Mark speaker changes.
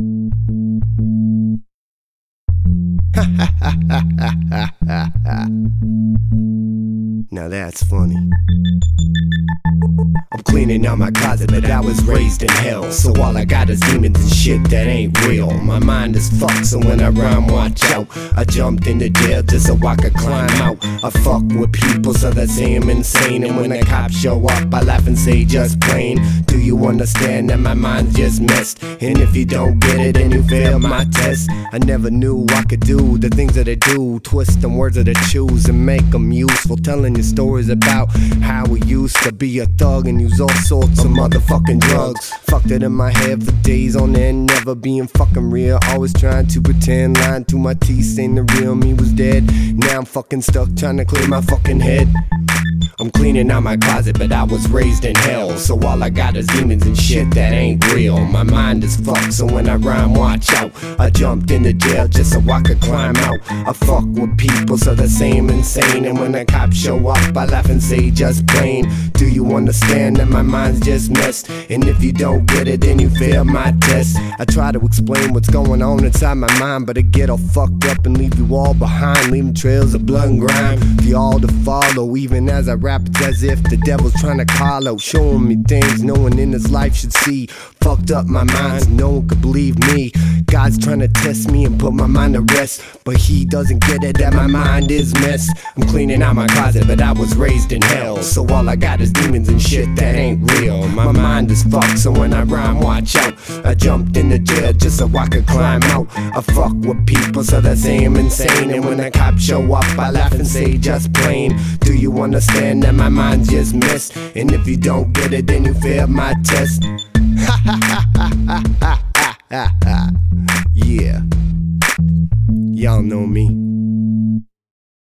Speaker 1: now that's funny. I'm cleaning out my closet, but I was raised in hell. So all I got is demons and shit that ain't real. My mind is fucked, so when I rhyme, watch out. I jumped into jail just so I could climb out. I fuck with people, so they say I'm insane. And when the cops show up, I laugh and say just plain. Do you understand that my mind's just messed? And if you don't get it, then you fail my test. I never knew I could do the things that I do. Twist them words that I choose and make them useful. Telling you stories about how we used to be a thug and use all sorts of motherfucking drugs. Fucked it in my head for days on end, never being fucking real. Always trying to pretend, lying to my teeth, saying the real me was dead. Now I'm fucking stuck trying to clear my fucking head. I'm cleaning out my closet, but I was raised in hell. So all I got is demons and shit that ain't real. My mind is fucked, so when I rhyme, watch out. I jumped into jail just so I could climb out. I fuck with people, so the same insane. And when the cops show up, I laugh and say just plain. Do you understand that my mind's just messed? And if you don't get it, then you fail my test. I try to explain what's going on inside my mind, but I get all fucked up and leave you all behind, leaving trails of blood and grime for y'all to follow. Even as I rap, it's as if the devil's trying to call out, showing me things no one in this life should see. Fucked up my mind, no one could believe me. God's trying to test me and put my mind to rest, but he doesn't get it that my mind is messed. I'm cleaning out my closet, but I was raised in hell, so all I got is demons and shit that ain't real. My mind is fucked, so when I rhyme, watch out. I jumped in the jail just so I could climb out. I fuck with people, so they say I'm insane. And when the cops show up, I laugh and say just plain. Do you understand that my mind's just messed? And if you don't get it, then you fail my test. yeah. Y'all know me.